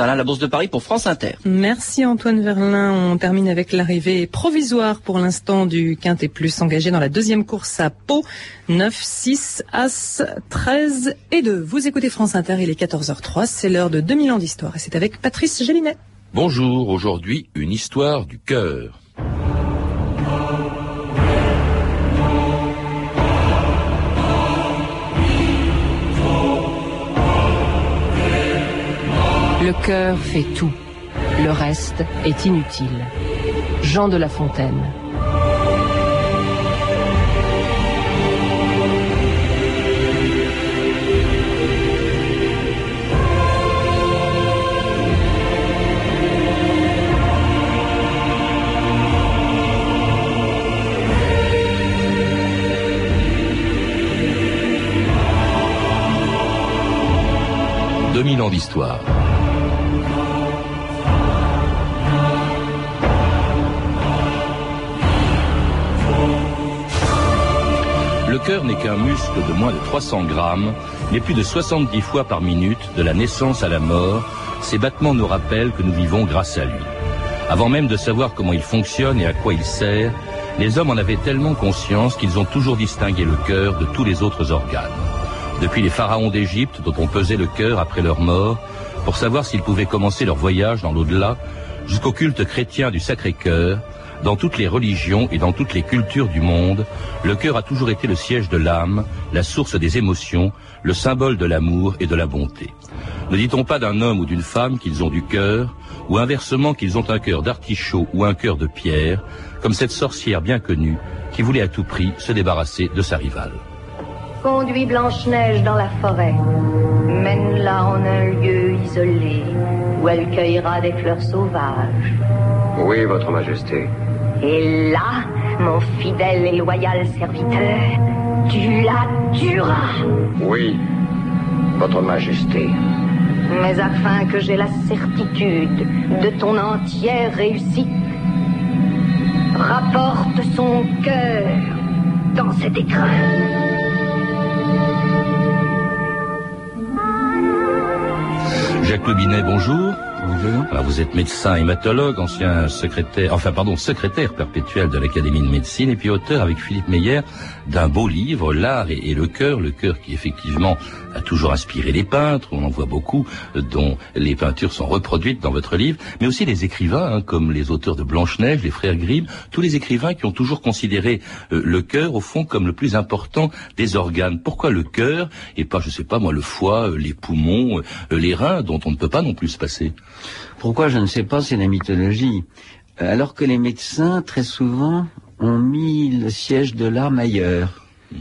Verlin, la Bourse de Paris pour France Inter. Merci Antoine Verlin. On termine avec l'arrivée provisoire pour l'instant du Quintet Plus engagé dans la deuxième course à Pau. 9, 6, As, 13 et 2. Vous écoutez France Inter, il est 14h03. C'est l'heure de 2000 ans d'histoire et c'est avec Patrice Gélinet. Bonjour, aujourd'hui une histoire du cœur. Le cœur fait tout. Le reste est inutile. Jean de La Fontaine. « 2000 ans d'histoire. Cœur n'est qu'un muscle de moins de 300 grammes, mais plus de 70 fois par minute, de la naissance à la mort, ses battements nous rappellent que nous vivons grâce à lui. Avant même de savoir comment il fonctionne et à quoi il sert, les hommes en avaient tellement conscience qu'ils ont toujours distingué le cœur de tous les autres organes. Depuis les pharaons d'Égypte, dont on pesait le cœur après leur mort, pour savoir s'ils pouvaient commencer leur voyage dans l'au-delà, jusqu'au culte chrétien du Sacré-Cœur, dans toutes les religions et dans toutes les cultures du monde, le cœur a toujours été le siège de l'âme, la source des émotions, le symbole de l'amour et de la bonté. Ne dit-on pas d'un homme ou d'une femme qu'ils ont du cœur, ou inversement qu'ils ont un cœur d'artichaut ou un cœur de pierre, comme cette sorcière bien connue qui voulait à tout prix se débarrasser de sa rivale. Conduis Blanche-Neige dans la forêt, mène-la en un lieu isolé, où elle cueillera des fleurs sauvages. Oui, Votre Majesté. Et là, mon fidèle et loyal serviteur, tu la tueras. Oui, Votre Majesté. Mais afin que j'ai la certitude de ton entière réussite, rapporte son cœur dans cet écrin. Jacques Lebinet, bonjour. Alors, vous êtes médecin hématologue, ancien secrétaire, enfin pardon, secrétaire perpétuel de l'Académie de médecine et puis auteur avec Philippe Meyer d'un beau livre, L'art et, le cœur, le cœur qui effectivement a toujours inspiré les peintres, on en voit beaucoup, dont les peintures sont reproduites dans votre livre, mais aussi les écrivains, hein, comme les auteurs de Blanche-Neige, les frères Grimm, tous les écrivains qui ont toujours considéré euh, le cœur au fond comme le plus important des organes. Pourquoi le cœur et pas, je sais pas moi, le foie, euh, les poumons, euh, les reins, dont on ne peut pas non plus se passer? Pourquoi je ne sais pas, c'est la mythologie. Alors que les médecins, très souvent, ont mis le siège de l'âme ailleurs. Mmh.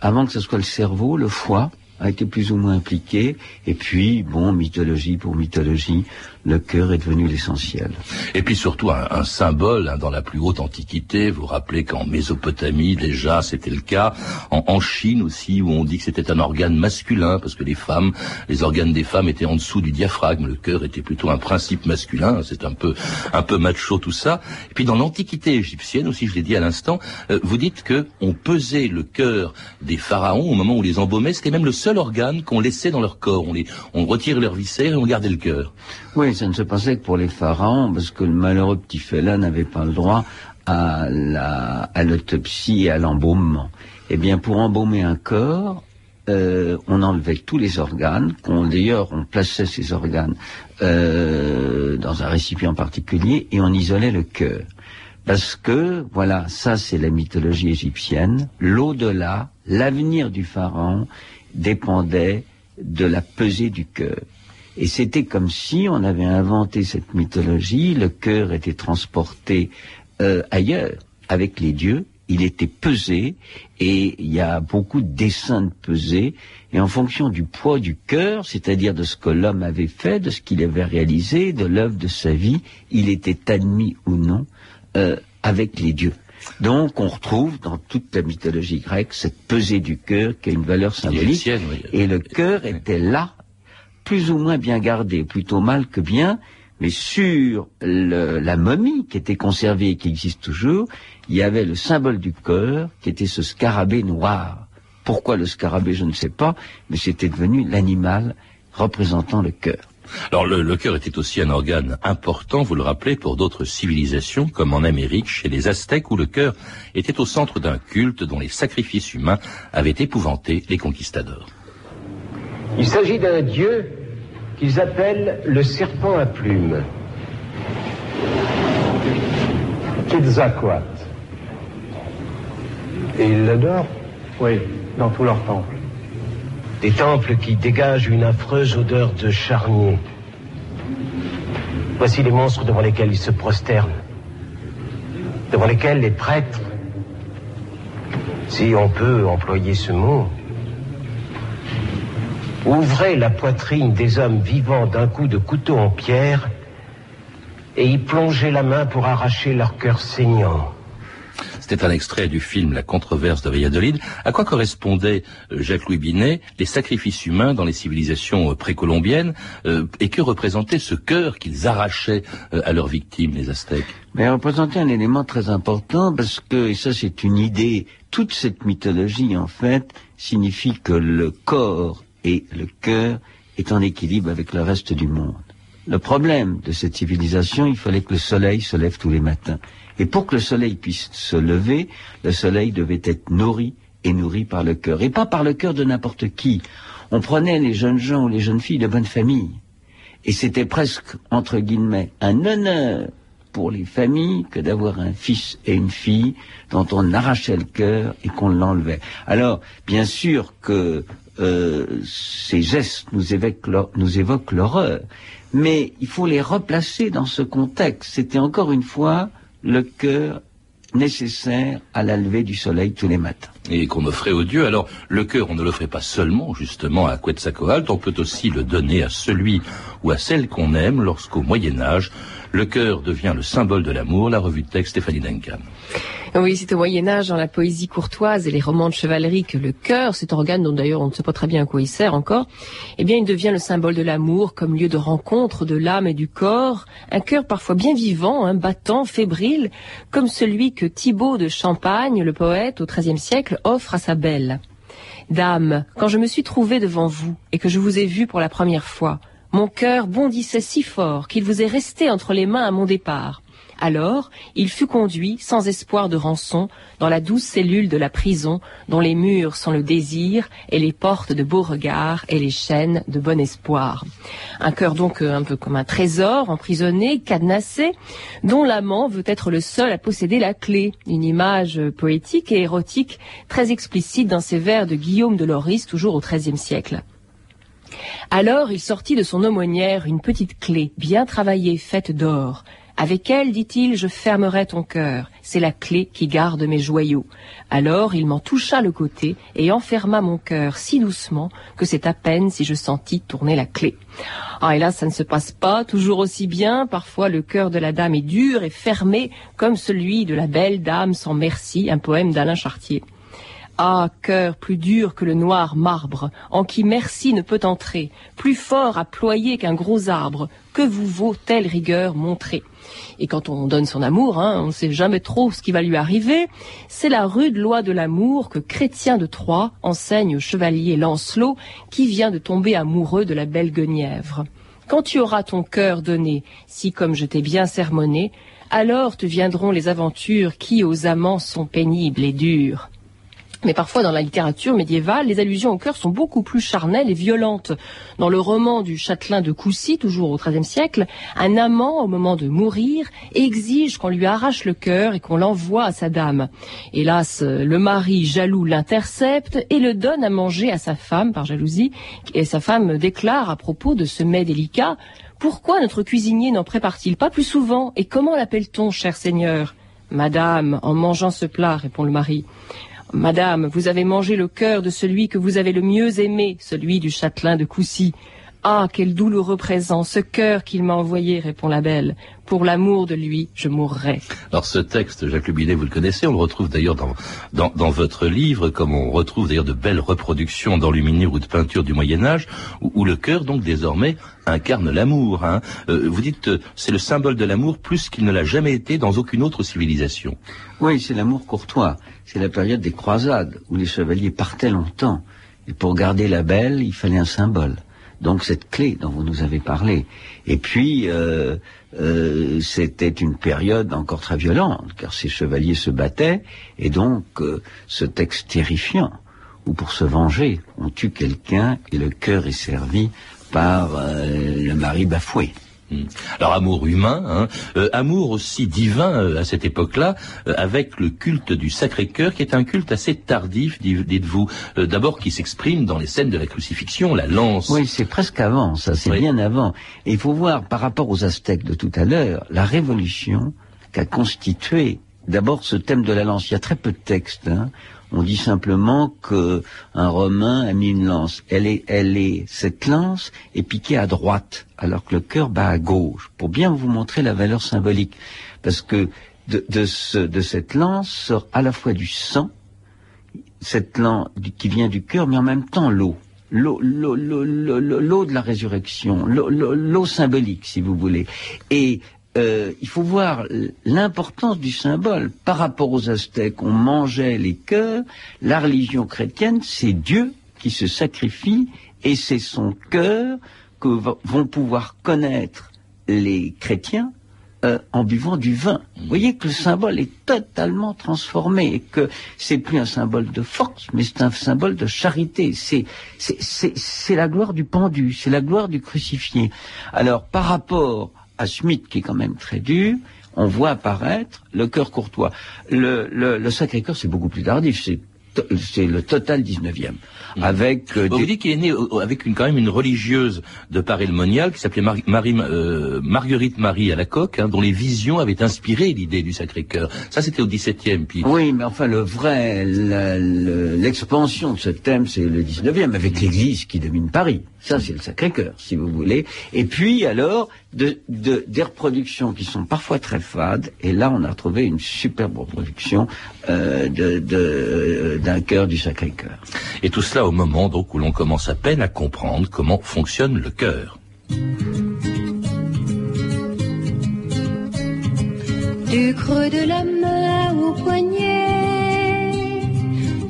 Avant que ce soit le cerveau, le foie a été plus ou moins impliqué. Et puis, bon, mythologie pour mythologie, le cœur est devenu l'essentiel. Et puis surtout un, un symbole hein, dans la plus haute antiquité. Vous vous rappelez qu'en Mésopotamie déjà c'était le cas, en, en, Chine aussi où on dit que c'était un organe masculin parce que les femmes, les organes des femmes étaient en dessous du diaphragme. Le cœur était plutôt un principe masculin. C'est un peu un peu macho tout ça. Et puis dans l'antiquité égyptienne aussi, je l'ai dit à l'instant, euh, vous dites que on pesait le cœur des pharaons au moment où les embaumait. C'était même le seul organe qu'on laissait dans leur corps. On les on retire leurs viscères et on gardait le cœur. Oui, ça ne se passait que pour les pharaons, parce que le malheureux petit félin n'avait pas le droit à la, à l'autopsie et à l'embaumement. Eh bien, pour embaumer un corps, euh, on enlevait tous les organes, qu'on d'ailleurs on plaçait ces organes euh, dans un récipient particulier et on isolait le cœur. Parce que, voilà, ça c'est la mythologie égyptienne, l'au-delà, l'avenir du pharaon dépendait de la pesée du cœur. Et c'était comme si on avait inventé cette mythologie, le cœur était transporté euh, ailleurs avec les dieux, il était pesé, et il y a beaucoup de dessins de pesée, et en fonction du poids du cœur, c'est-à-dire de ce que l'homme avait fait, de ce qu'il avait réalisé, de l'œuvre de sa vie, il était admis ou non euh, avec les dieux. Donc on retrouve dans toute la mythologie grecque cette pesée du cœur qui a une valeur symbolique, oui. et le cœur était là plus ou moins bien gardé, plutôt mal que bien, mais sur la momie qui était conservée et qui existe toujours, il y avait le symbole du cœur, qui était ce scarabée noir. Pourquoi le scarabée, je ne sais pas, mais c'était devenu l'animal représentant le cœur. Alors le, le, cœur était aussi un organe important, vous le rappelez, pour d'autres civilisations, comme en Amérique, chez les Aztèques, où le cœur était au centre d'un culte dont les sacrifices humains avaient épouvanté les conquistadors. Il s'agit d'un dieu qu'ils appellent le serpent à plumes. Quetzalcoatl. Et ils l'adorent? Oui, dans tous leurs temples. Des temples qui dégagent une affreuse odeur de charnier. Voici les monstres devant lesquels ils se prosternent. Devant lesquels les prêtres, si on peut employer ce mot, ouvraient la poitrine des hommes vivants d'un coup de couteau en pierre et y plongeaient la main pour arracher leur cœur saignant. C'était un extrait du film La controverse de Valladolid. À quoi correspondait euh, Jacques-Louis Binet les sacrifices humains dans les civilisations euh, précolombiennes euh, et que représentait ce cœur qu'ils arrachaient à leurs victimes, les Aztèques? Mais représentait un élément très important parce que, et ça c'est une idée, toute cette mythologie en fait signifie que le corps et le cœur est en équilibre avec le reste du monde. Le problème de cette civilisation, il fallait que le soleil se lève tous les matins. Et pour que le soleil puisse se lever, le soleil devait être nourri et nourri par le cœur. Et pas par le cœur de n'importe qui. On prenait les jeunes gens ou les jeunes filles de bonne famille. Et c'était presque, entre guillemets, un honneur pour les familles que d'avoir un fils et une fille dont on arrachait le cœur et qu'on l'enlevait. Alors, bien sûr que euh, ces gestes nous évoquent l'horreur, mais il faut les replacer dans ce contexte. C'était encore une fois le cœur nécessaire à la levée du soleil tous les matins. Et qu'on offrait aux dieux. Alors, le cœur, on ne l'offrait pas seulement, justement, à Quetzalcoatl, on peut aussi le donner à celui ou à celle qu'on aime lorsqu'au Moyen-Âge, le cœur devient le symbole de l'amour, la revue de texte Stéphanie Duncan. Oui, c'est au Moyen Âge, dans la poésie courtoise et les romans de chevalerie, que le cœur, cet organe dont d'ailleurs on ne sait pas très bien à quoi il sert encore, eh bien il devient le symbole de l'amour comme lieu de rencontre de l'âme et du corps, un cœur parfois bien vivant, un battant, fébrile, comme celui que Thibaut de Champagne, le poète, au XIIIe siècle, offre à sa belle. Dame, quand je me suis trouvé devant vous et que je vous ai vu pour la première fois, mon cœur bondissait si fort qu'il vous est resté entre les mains à mon départ. Alors, il fut conduit, sans espoir de rançon, dans la douce cellule de la prison, dont les murs sont le désir, et les portes de beaux regards, et les chaînes de bon espoir. Un cœur donc euh, un peu comme un trésor, emprisonné, cadenassé, dont l'amant veut être le seul à posséder la clé. Une image poétique et érotique, très explicite dans ces vers de Guillaume de Loris, toujours au XIIIe siècle. Alors il sortit de son aumônière une petite clé, bien travaillée, faite d'or. Avec elle, dit-il, je fermerai ton cœur. C'est la clé qui garde mes joyaux. Alors il m'en toucha le côté et enferma mon cœur si doucement que c'est à peine si je sentis tourner la clé. Ah, là, ça ne se passe pas toujours aussi bien. Parfois, le cœur de la dame est dur et fermé, comme celui de la belle dame sans merci, un poème d'Alain Chartier. Ah, cœur plus dur que le noir marbre, en qui merci ne peut entrer, plus fort à ployer qu'un gros arbre, que vous vaut telle rigueur montrée Et quand on donne son amour, hein, on ne sait jamais trop ce qui va lui arriver. C'est la rude loi de l'amour que Chrétien de Troyes enseigne au chevalier Lancelot, qui vient de tomber amoureux de la belle Guenièvre. Quand tu auras ton cœur donné, si comme je t'ai bien sermonné, alors te viendront les aventures qui aux amants sont pénibles et dures. Mais parfois, dans la littérature médiévale, les allusions au cœur sont beaucoup plus charnelles et violentes. Dans le roman du châtelain de Coucy, toujours au XIIIe siècle, un amant, au moment de mourir, exige qu'on lui arrache le cœur et qu'on l'envoie à sa dame. Hélas, le mari jaloux l'intercepte et le donne à manger à sa femme par jalousie. Et sa femme déclare à propos de ce mets délicat, pourquoi notre cuisinier n'en prépare-t-il pas plus souvent Et comment l'appelle-t-on, cher seigneur? Madame, en mangeant ce plat, répond le mari. Madame, vous avez mangé le cœur de celui que vous avez le mieux aimé, celui du châtelain de Coucy. Ah, quel douloureux présent, ce cœur qu'il m'a envoyé, répond la belle. Pour l'amour de lui, je mourrai. Alors ce texte, Jacques Lubinet, vous le connaissez, on le retrouve d'ailleurs dans, dans, votre livre, comme on retrouve d'ailleurs de belles reproductions d'enluminure ou de peinture du Moyen Âge, où, le cœur, donc désormais, incarne l'amour. Hein. Euh, vous dites, euh, c'est le symbole de l'amour plus qu'il ne l'a jamais été dans aucune autre civilisation. Oui, c'est l'amour courtois. C'est la période des croisades, où les chevaliers partaient longtemps. Et pour garder la belle, il fallait un symbole. Donc cette clé dont vous nous avez parlé. Et puis, euh, euh, c'était une période encore très violente, car ces chevaliers se battaient, et donc euh, ce texte terrifiant, où pour se venger, on tue quelqu'un et le cœur est servi par le mari bafoué. Hmm. Alors amour humain, hein, euh, amour aussi divin euh, à cette époque-là, euh, avec le culte du Sacré-Cœur, qui est un culte assez tardif, dites-vous. D'abord qui s'exprime dans les scènes de la crucifixion, la lance. Oui, c'est presque avant, ça, c'est bien avant. Et il faut voir, par rapport aux Aztèques de tout à l'heure, la révolution qu'a constitué d'abord ce thème de la lance. Il y a très peu de textes. Hein. On dit simplement que un Romain a mis une lance. Elle est, elle est, cette lance est piquée à droite, alors que le cœur bat à gauche, pour bien vous montrer la valeur symbolique. Parce que de, de, ce, de cette lance sort à la fois du sang, cette lance qui vient du cœur, mais en même temps l'eau. L'eau, l'eau, l'eau, l'eau de la résurrection, l'eau symbolique, si vous voulez. Et euh, il faut voir l'importance du symbole. Par rapport aux Aztèques, on mangeait les cœurs. La religion chrétienne, c'est Dieu qui se sacrifie et c'est son cœur que vont pouvoir connaître les chrétiens euh, en buvant du vin. Vous voyez que le symbole est totalement transformé et que c'est plus un symbole de force, mais c'est un symbole de charité. C'est c'est la gloire du pendu, c'est la gloire du crucifié. Alors par rapport à Smith, qui est quand même très dur, on voit apparaître le cœur courtois. Le, le, le Sacré-Cœur, c'est beaucoup plus tardif, c'est c'est le total 19e. Mmh. Avec euh, Vous dites qu'il est né avec une, quand même une religieuse de Paris le Monial qui s'appelait Marie, euh, Marguerite Marie à la coque, hein, dont les visions avaient inspiré l'idée du Sacré-Cœur. Ça, c'était au 17e. Puis... Oui, mais enfin, le vrai, l'expansion de ce thème, c'est le 19e, avec l'église qui domine Paris. Ça, c'est le Sacré-Cœur, si vous voulez. Et puis, alors, de, de, des reproductions qui sont parfois très fades. Et là, on a retrouvé une superbe reproduction euh, de, d'un cœur du Sacré-Cœur. Et tout cela au moment donc où l'on commence à peine à comprendre comment fonctionne le cœur. Du creux de la main au poignet,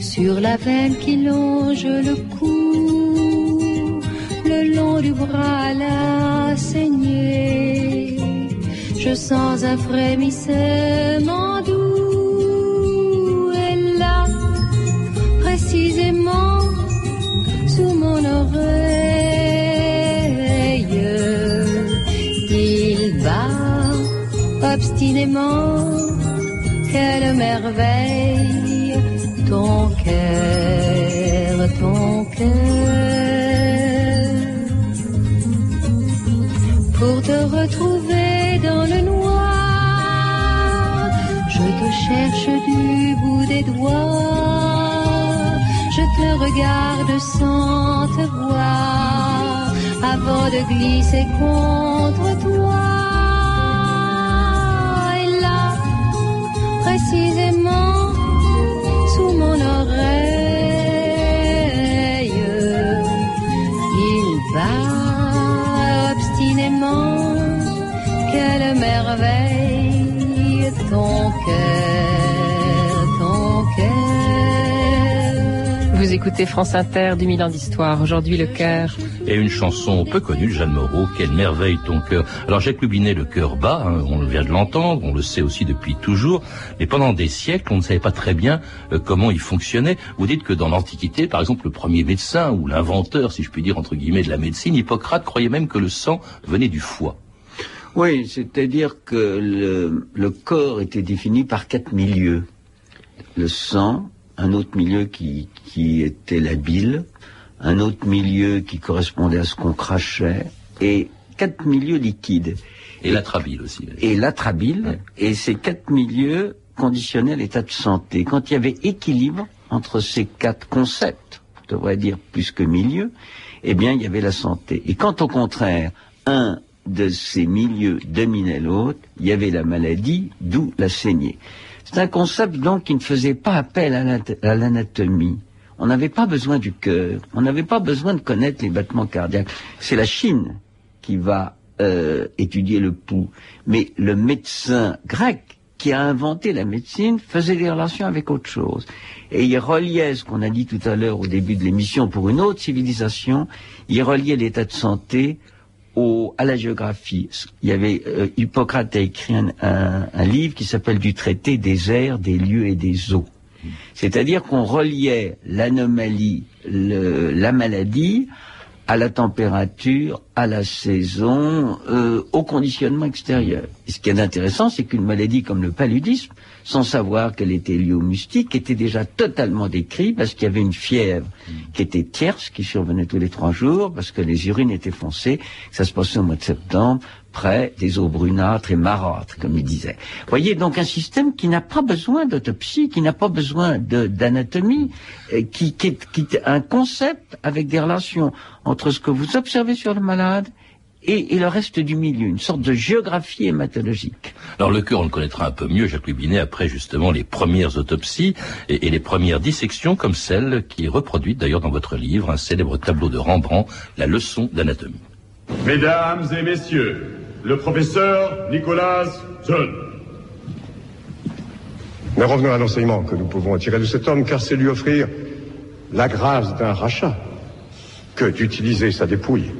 sur la veine qui longe le cou le long du bras la saignée. Je sens un frémissement doux sous mon oreille, il bat obstinément. Quelle merveille, ton cœur, ton cœur. pour te retrouver dans le noir. Je te cherche du bout des doigts, regarde sans te voir, avant de glisser contre toi. Et là, précisément, sous mon oreille, il va quelle merveille ton cœur, Vous écoutez France Inter du Milan d'Histoire, aujourd'hui le cœur. Et une chanson peu connue de Jeanne Moreau, Quelle merveille ton cœur. Alors Jacques Lubinet, le cœur bat, hein, on vient de l'entendre, on le sait aussi depuis toujours, mais pendant des siècles, on ne savait pas très bien euh, comment il fonctionnait. Vous dites que dans l'Antiquité, par exemple, le premier médecin, ou l'inventeur, si je puis dire, entre guillemets, de la médecine, Hippocrate croyait même que le sang venait du foie. Oui, c'est-à-dire que le, corps était défini par quatre milieux. Le sang, un autre milieu qui, qui était la bile, un autre milieu qui correspondait à ce qu'on crachait, et quatre milieux liquides. Et, l'atrabile aussi. Et l'atrabile, et ces quatre milieux conditionnaient l'état de santé. Quand il y avait équilibre entre ces quatre concepts, on devrait dire plus que milieu, eh bien il y avait la santé. Et quand au contraire, un de ces milieux dominait l'autre, il y avait la maladie, d'où la saignée. C'est un concept donc qui ne faisait pas appel à l'anatomie. On n'avait pas besoin du cœur, on n'avait pas besoin de connaître les battements cardiaques. C'est la Chine qui va euh, étudier le pouls. Mais le médecin grec, qui a inventé la médecine, faisait des relations avec autre chose. Et il reliait ce qu'on a dit tout à l'heure au début de l'émission pour une autre civilisation, il reliait l'état de santé au, à la géographie. Il y avait euh, Hippocrate a écrit un, un, un livre qui s'appelle du traité des airs, des lieux et des eaux. C'est-à-dire qu'on reliait l'anomalie, la maladie à la température, à la saison, euh, au conditionnement extérieur. Ce qui est intéressant, c'est qu'une maladie comme le paludisme, sans savoir qu'elle était liée au moustique, était déjà totalement décrite parce qu'il y avait une fièvre qui était tierce, qui survenait tous les trois jours, parce que les urines étaient foncées, ça se passait au mois de septembre, près des eaux brunâtres et marâtres, comme il disait. Voyez, donc un système qui n'a pas besoin d'autopsie, qui n'a pas besoin d'anatomie, qui, qui, est, qui est un concept avec des relations entre ce que vous observez sur le malade et, et le reste du milieu, une sorte de géographie hématologique. Alors le cœur, on le connaîtra un peu mieux, Jacques Lubinet, après justement les premières autopsies et, et les premières dissections comme celle qui est reproduite d'ailleurs dans votre livre, un célèbre tableau de Rembrandt, La leçon d'anatomie. Mesdames et messieurs, le professeur Nicolas John. Mais revenons à l'enseignement que nous pouvons tirer de cet homme, car c'est lui offrir la grâce d'un rachat que d'utiliser sa dépouille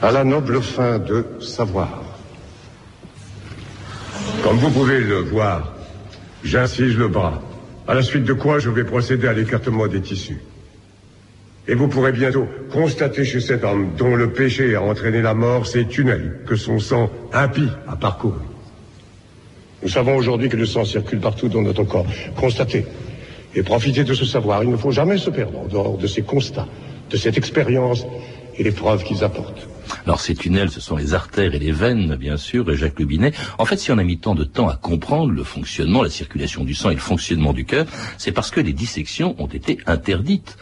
à la noble fin de savoir. Comme vous pouvez le voir, j'incise le bras, à la suite de quoi je vais procéder à l'écartement des tissus. Et vous pourrez bientôt constater chez cet homme dont le péché a entraîné la mort ces tunnels que son sang impie a parcouru. Nous savons aujourd'hui que le sang circule partout dans notre corps. Constatez et profitez de ce savoir. Il ne faut jamais se perdre en dehors de ces constats, de cette expérience et les preuves qu'ils apportent. Alors ces tunnels, ce sont les artères et les veines, bien sûr, et Jacques Lubinet. En fait, si on a mis tant de temps à comprendre le fonctionnement, la circulation du sang et le fonctionnement du cœur, c'est parce que les dissections ont été interdites.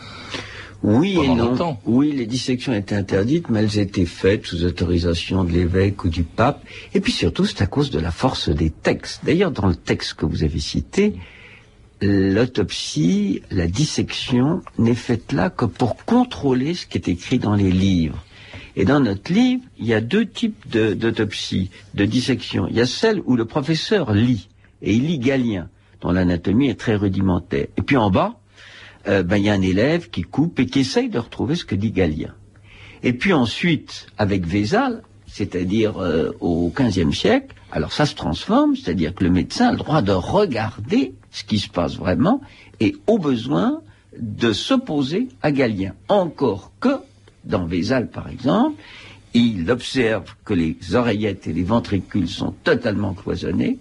Oui et non. longtemps. Oui, les dissections étaient interdites, mais elles étaient faites sous autorisation de l'évêque ou du pape. Et puis surtout, c'est à cause de la force des textes. D'ailleurs, dans le texte que vous avez cité, l'autopsie, la dissection n'est faite là que pour contrôler ce qui est écrit dans les livres. Et dans notre livre, il y a deux types de- d'autopsie, de, dissection. Il y a celle où le professeur lit, et il lit Galien, dont l'anatomie est très rudimentaire. Et puis en bas, euh, ben, il y a un élève qui coupe et qui essaye de retrouver ce que dit Galien. Et puis ensuite, avec Vézal, c'est-à-dire euh, au XVe siècle, alors ça se transforme, c'est-à-dire que le médecin a le droit de regarder ce qui se passe vraiment et au besoin de s'opposer à Galien. Encore que, dans Vézal par exemple, il observe que les oreillettes et les ventricules sont totalement cloisonnés,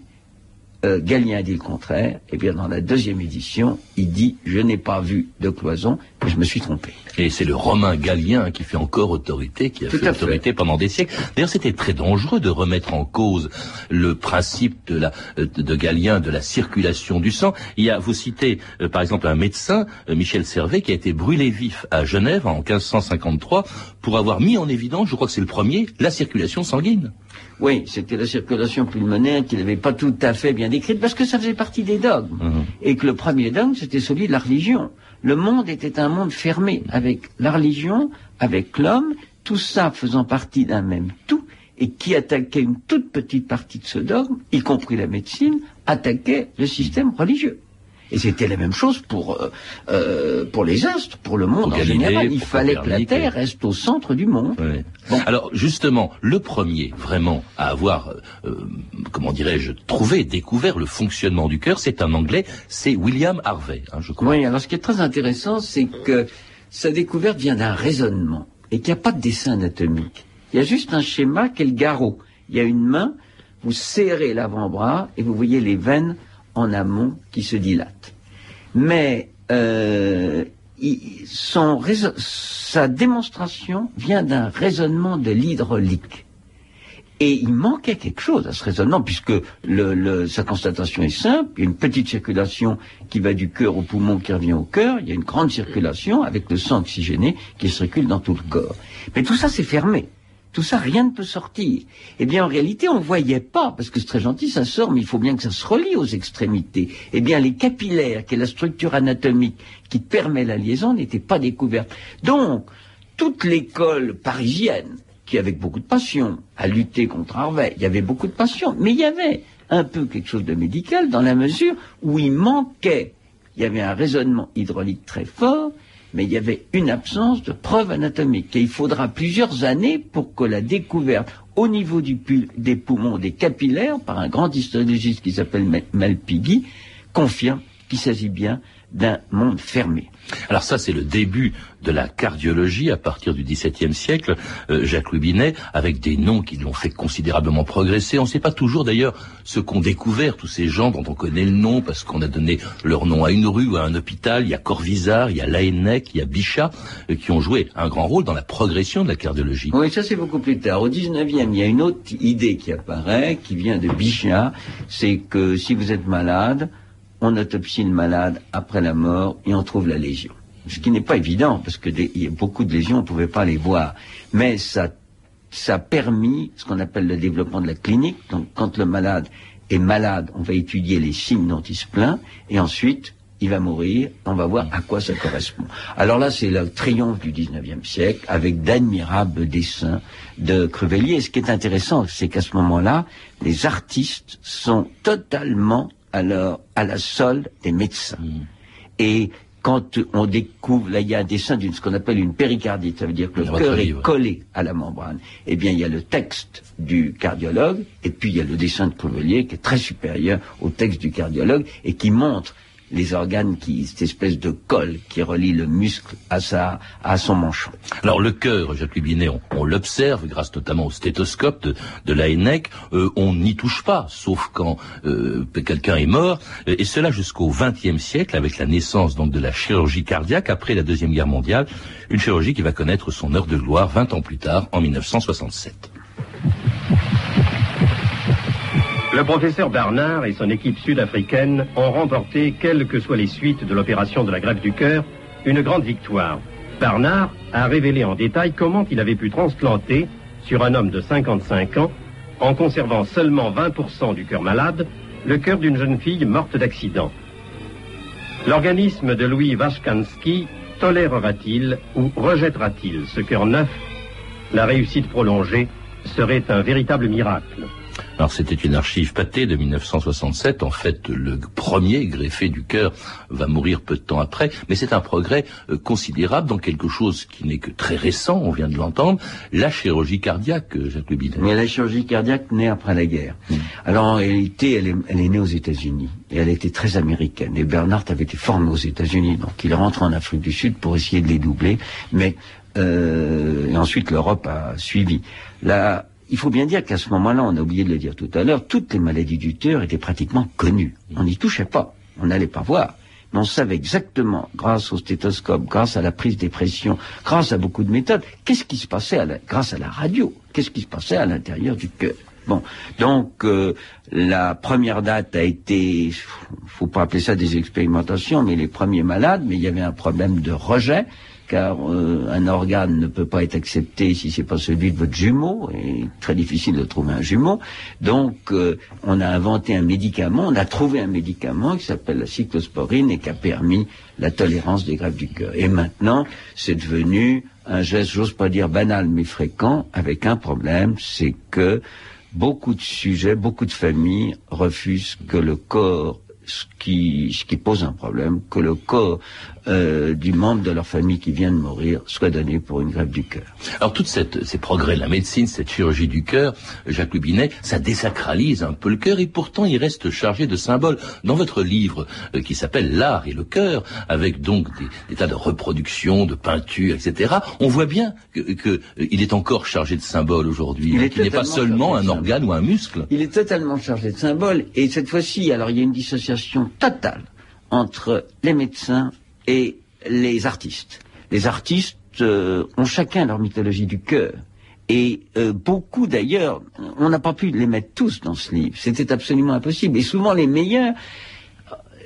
euh, Galien dit le contraire, et bien dans la deuxième édition, il dit je n'ai pas vu de cloison, je me suis trompé. Et c'est le Romain Galien qui fait encore autorité, qui a Tout fait autorité pendant des siècles. D'ailleurs, c'était très dangereux de remettre en cause le principe de la euh, de, Galien de la circulation du sang. Il y a, vous citez euh, par exemple un médecin, euh, Michel Servet, qui a été brûlé vif à Genève en 1553 pour avoir mis en évidence, je crois que c'est le premier, la circulation sanguine. Oui, c'était la circulation pulmonaire qui n'avait pas tout à fait bien décrite, parce que ça faisait partie des dogmes. Mhm. Et que le premier dogme, c'était celui de la religion. Le monde était un monde fermé, avec la religion, avec l'homme, tout ça faisant partie d'un même tout, et qui attaquait une toute petite partie de ce dogme, y compris la médecine, attaquait le système religieux. Et c'était la même chose pour euh, euh, pour les astres, pour le monde Pour en Galilée, général. Il fallait que la Terre oui. reste au centre du monde. Ouais. Bon. Alors justement, le premier vraiment à avoir, euh, comment dirais-je, trouvé, découvert le fonctionnement du cœur, c'est un Anglais, c'est William Harvey, hein, je crois. Oui, alors ce qui est très intéressant, c'est que sa découverte vient d'un raisonnement et qu'il n'y a pas de dessin anatomique. Il y a juste un schéma qui est le garrot. Il y a une main, vous serrez l'avant-bras et vous voyez les veines en amont qui se dilatent. Mais euh, son sa démonstration vient d'un raisonnement de l'hydraulique. Et il manquait quelque chose à ce raisonnement, puisque le- sa constatation est simple. Il y a une petite circulation qui va du cœur au poumon, qui revient au cœur. Il y a une grande circulation avec le sang oxygéné qui circule dans tout le corps. Mais tout ça, c'est fermé. Tout ça, rien ne peut sortir. Eh bien, en réalité, on ne voyait pas, parce que c'est très gentil, ça sort, mais il faut bien que ça se relie aux extrémités. Eh bien, les capillaires, qui est la structure anatomique qui permet la liaison, n'étaient pas découvertes. Donc, toute l'école parisienne, qui avec beaucoup de passion a lutté contre Harvey, il y avait beaucoup de passion, mais il y avait un peu quelque chose de médical dans la mesure où il manquait, il y avait un raisonnement hydraulique très fort, mais il y avait une absence de preuves anatomiques. Et il faudra plusieurs années pour que la découverte au niveau des poumons, des capillaires, par un grand histologiste qui s'appelle Malpighi, confirme qu'il s'agit bien d'un monde fermé. Alors ça, c'est le début de la cardiologie à partir du XVIIe siècle, euh, Jacques Lubinet, avec des noms qui l'ont fait considérablement progresser. On ne sait pas toujours d'ailleurs ce qu'ont découvert tous ces gens dont on connaît le nom parce qu'on a donné leur nom à une rue ou à un hôpital. Il y a Corvisart, il y a Laennec, il y a Bichat, euh, qui ont joué un grand rôle dans la progression de la cardiologie. Oui, ça c'est beaucoup plus tard. Au XIXe, il y a une autre idée qui apparaît, qui vient de Bichat, c'est que si vous êtes malade, on autopsie le malade après la mort et on trouve la lésion. Ce qui n'est pas évident, parce que y a beaucoup de lésions, on ne pouvait pas les voir. Mais ça, ça a permis ce qu'on appelle le développement de la clinique. Donc, quand le malade est malade, on va étudier les signes dont il se plaint, et ensuite, il va mourir, on va voir à quoi ça correspond. Alors là, c'est le triomphe du 19e siècle, avec d'admirables dessins de Crevellier. Et ce qui est intéressant, c'est qu'à ce moment-là, les artistes sont totalement alors à la solde des médecins. Mm. Et quand on découvre, là il y a un dessin d'une ce qu'on appelle une péricardite, ça veut dire que le cœur est collé à la membrane. Eh bien il y a le texte du cardiologue et puis il y a le dessin de Crovelier qui est très supérieur au texte du cardiologue et qui montre les organes qui, cette espèce de colle qui relie le muscle à sa, à son manchon. Alors le cœur, Jacques Lubinet, on, l'observe grâce notamment au stéthoscope de, de l'ANEC, euh, on n'y touche pas, sauf quand euh, quelqu'un est mort, et cela jusqu'au XXe siècle avec la naissance donc de la chirurgie cardiaque après la deuxième guerre mondiale, une chirurgie qui va connaître son heure de gloire 20 ans plus tard, en 1967. Le professeur Barnard et son équipe sud-africaine ont remporté, quelles que soient les suites de l'opération de la grève du cœur, une grande victoire. Barnard a révélé en détail comment il avait pu transplanter, sur un homme de 55 ans, en conservant seulement 20% du cœur malade, le cœur d'une jeune fille morte d'accident. L'organisme de Louis Vashkansky tolérera-t-il ou rejettera-t-il ce cœur neuf? La réussite prolongée serait un véritable miracle. Alors c'était une archive pâtée de 1967. En fait, le premier greffé du cœur va mourir peu de temps après, mais c'est un progrès euh, considérable dans quelque chose qui n'est que très récent. On vient de l'entendre, la chirurgie cardiaque, euh, Jacques Binet. Mais la chirurgie cardiaque naît après la guerre. Hmm. Alors en réalité, elle est, elle est née aux États-Unis et elle était très américaine. Et Bernard avait été formé aux États-Unis, donc il rentre en Afrique du Sud pour essayer de les doubler, mais euh, et ensuite l'Europe a suivi. La il faut bien dire qu'à ce moment-là, on a oublié de le dire tout à l'heure, toutes les maladies du cœur étaient pratiquement connues. On n'y touchait pas, on n'allait pas voir. Mais on savait exactement, grâce au stéthoscope, grâce à la prise des pressions, grâce à beaucoup de méthodes, qu'est-ce qui se passait, grâce à la radio, qu'est-ce qui se passait à l'intérieur du cœur. Bon, donc euh, la première date a été, faut pas appeler ça des expérimentations, mais les premiers malades, mais il y avait un problème de rejet car euh, un organe ne peut pas être accepté si c'est pas celui de votre jumeau, et très difficile de trouver un jumeau. Donc, euh, on a inventé un médicament, on a trouvé un médicament qui s'appelle la cyclosporine et qui a permis la tolérance des grèves du cœur. Et maintenant, c'est devenu un geste, j'ose pas dire banal, mais fréquent, avec un problème, c'est que beaucoup de sujets, beaucoup de familles refusent que le corps ce qui, ce qui pose un problème, que le corps euh, du membre de leur famille qui vient de mourir soit donné pour une grève du cœur. Alors tous ces progrès de la médecine, cette chirurgie du cœur, Jacques Lubinet, ça désacralise un peu le cœur et pourtant il reste chargé de symboles. Dans votre livre euh, qui s'appelle L'art et le cœur, avec donc des, tas de reproductions, de peintures, etc., on voit bien qu'il que, euh, il est encore chargé de symboles aujourd'hui, qu'il n'est pas seulement un organe ou un muscle. Il est totalement chargé de symboles et cette fois-ci, alors il y a une dissociation totale entre les médecins et les artistes. Les artistes euh, ont chacun leur mythologie du cœur. Et euh, beaucoup d'ailleurs, on n'a pas pu les mettre tous dans ce livre. C'était absolument impossible. Et souvent les meilleurs,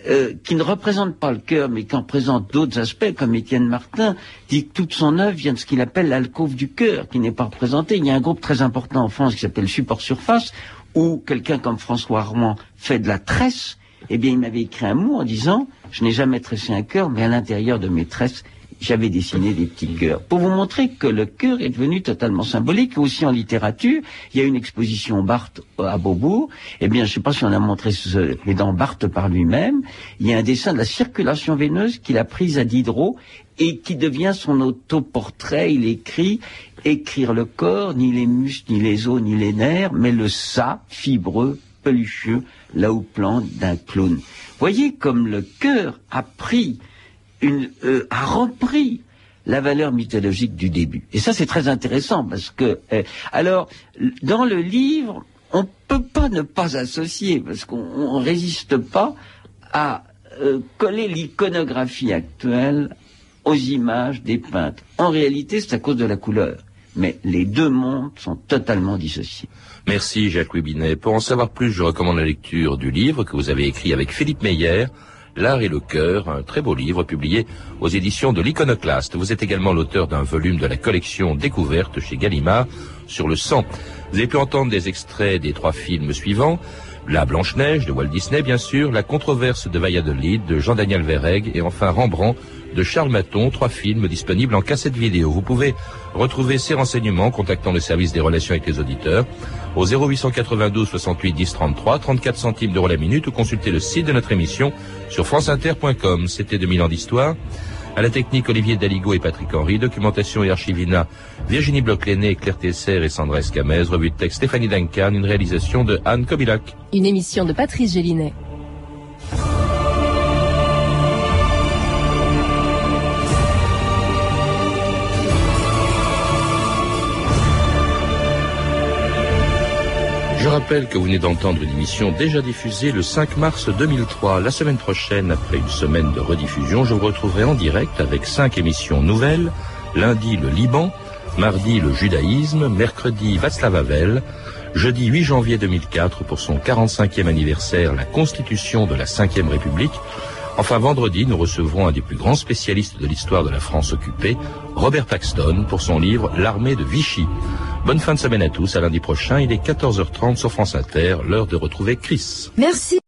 euh, qui ne représentent pas le cœur, mais qui en présentent d'autres aspects, comme Étienne Martin, dit que toute son œuvre vient de ce qu'il appelle l'alcôve du cœur, qui n'est pas représenté. Il y a un groupe très important en France qui s'appelle Support Surface, où quelqu'un comme François Armand fait de la tresse. Eh bien, il m'avait écrit un mot en disant je n'ai jamais tressé un cœur, mais à l'intérieur de mes tresses, j'avais dessiné des petits cœurs. Pour vous montrer que le cœur est devenu totalement symbolique, aussi en littérature, il y a une exposition Barthes à Beaubourg. Eh bien, je ne sais pas si on a montré ce, mais dans Barthes par lui-même, il y a un dessin de la circulation veineuse qu'il a prise à Diderot et qui devient son autoportrait. Il écrit écrire le corps, ni les muscles, ni les os, ni les nerfs, mais le ça, fibreux, pelucheux, là où plante d'un clown. Voyez comme le cœur a pris une, euh, repris la valeur mythologique du début. Et ça, c'est très intéressant parce que, euh, alors, dans le livre, on peut pas ne pas associer parce qu'on résiste pas à euh, coller l'iconographie actuelle aux images des peintres. En réalité, c'est à cause de la couleur. Mais les deux mondes sont totalement dissociés. Merci Jacques Louis Pour en savoir plus, je recommande la lecture du livre que vous avez écrit avec Philippe Meyer, L'art et le cœur, un très beau livre publié aux éditions de l'Iconoclaste. Vous êtes également l'auteur d'un volume de la collection Découverte chez Gallimard sur le sang. Vous avez pu entendre des extraits des trois films suivants. La Blanche-Neige de Walt Disney, bien sûr, La controverse de Valladolid de Jean-Daniel Verreg et enfin Rembrandt de Charles Maton, trois films disponibles en cassette vidéo. Vous pouvez retrouver ces renseignements en contactant le service des relations avec les auditeurs au 0892 68 10 33, 34 centimes d'euros la minute ou consulter le site de notre émission sur franceinter.com. C'était 2000 ans d'histoire. À la technique, Olivier Daligo et Patrick Henry. Documentation et archivina, Virginie Bloch-Léné, Claire Tesser et Sandra Escamez. Revue de texte, Stéphanie Duncan. Une réalisation de Anne Kobilac. Une émission de Patrice Gélinet. Je rappelle que vous venez d'entendre une émission déjà diffusée le 5 mars 2003. La semaine prochaine, après une semaine de rediffusion, je vous retrouverai en direct avec cinq émissions nouvelles. Lundi, le Liban. Mardi, le judaïsme. Mercredi, Václav Havel. Jeudi 8 janvier 2004, pour son 45e anniversaire, la constitution de la 5e République. Enfin, vendredi, nous recevrons un des plus grands spécialistes de l'histoire de la France occupée, Robert Paxton, pour son livre L'armée de Vichy. Bonne fin de semaine à tous. À lundi prochain, il est 14h30 sur France Inter, l'heure de retrouver Chris. Merci.